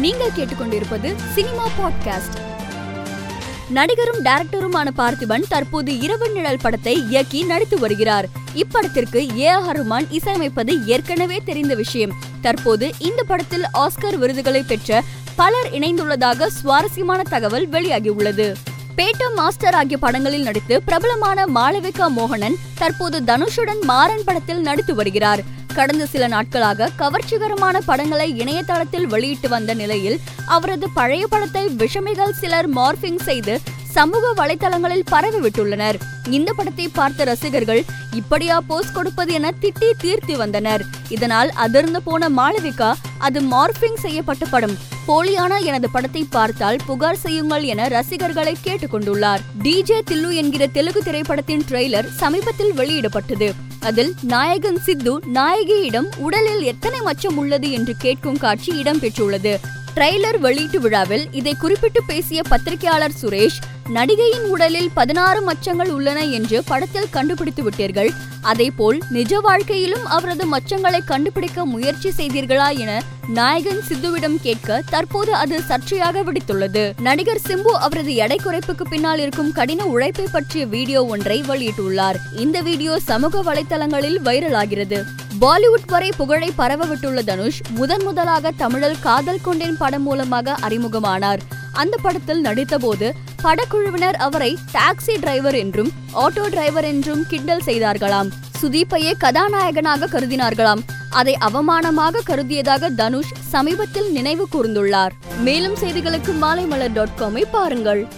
நீங்கள் கேட்டுக்கொண்டிருப்பது cinema podcast. நடிகரும் டைரக்டருமான பார்த்திபன் தற்போது இரவு நிழல் படத்தை இயக்கி நடித்து வருகிறார். இப்படத்திற்கு ஏ. ஆர். ரஹ்மான் இசையமைப்பது ஏற்கனவே தெரிந்த விஷயம். தற்போது இந்த படத்தில் ஆஸ்கர் விருதுகளை பெற்ற பலர் இணைந்துள்ளதாக சுவாரஸ்யமான தகவல் வெளியாகியுள்ளது. பேட்ட மாஸ்டர் ஆகிய படங்களில் நடித்து பிரபலமான மாளவிகா மோகனன் தற்போது தனுஷுடன் மாறன் படத்தில் நடித்து வருகிறார். கடந்த சில நாட்களாக கவர்ச்சிகரமான படங்களை இணையதளத்தில் வெளியிட்டு வந்த நிலையில் அவரது பழைய படத்தை விஷமிகள் சிலர் மார்பிங் செய்து சமூக வலைதளங்களில் பரவிவிட்டுள்ளனர். இந்த படத்தை பார்த்த ரசிகர்கள் இப்படியா போஸ் கொடுப்பது என திட்டி தீர்த்து வந்தனர். இதனால் அதிர்ந்து போன மாளவிகா அது மார்பிங் செய்யப்பட்ட படம். போலியான எனது படத்தை பார்த்தால் புகார் செய்யுங்கள் என ரசிகர்களை கேட்டுக்கொண்டுள்ளார். டிஜே தில்லு என்கிற தெலுங்கு திரைப்படத்தின் ட்ரெய்லர் சமீபத்தில் வெளியிடப்பட்டது. அதில் நாயகன் சித்து நாயகியிடம் உடலில் எத்தனை மச்சம் உள்ளது என்று கேட்கும் காட்சி இடம்பெற்றுள்ளது. ட்ரெய்லர் வெளியீட்டு விழாவில் இதை குறிப்பிட்டு பேசிய பத்திரிகையாளர் சுரேஷ் நடிகையின் உடலில் பதினாறு மச்சங்கள் உள்ளன என்று படத்தில் கண்டுபிடித்து விட்டீர்கள். அதேபோல் நிஜ வாழ்க்கையிலும் அவரது மச்சங்களை கண்டுபிடிக்க முயற்சி செய்தீர்களா என நாயகன் சித்துவிடம் கேட்க தற்போது அது சர்ச்சையாக விடுத்துள்ளது. நடிகர் சிம்பு அவரது எடை குறைப்புக்கு பின்னால் இருக்கும் கடின உழைப்பை பற்றிய வீடியோ ஒன்றை வெளியிட்டுள்ளார். இந்த வீடியோ சமூக வலைதளங்களில் வைரலாகிறது. பாலிவுட் வரை புகழை பரவவிட்டுள்ள தனுஷ் முதன் முதலாக தமிழில் காதல் கொண்டேன் படம் மூலமாக அறிமுகமானார். அந்த படத்தில் நடித்தபோது படக்குழுவினர் அவரை டாக்ஸி டிரைவர் என்றும் ஆட்டோ டிரைவர் என்றும் கிண்டல் செய்தார்களாம். சுதீப்பையே கதாநாயகனாக கருதினார்களாம். அதை அவமானமாக கருதியதாக தனுஷ் சமீபத்தில் நினைவு கூர்ந்துள்ளார். மேலும் செய்திகளுக்கு மாலைமலர் டாட் காமை பாருங்கள்.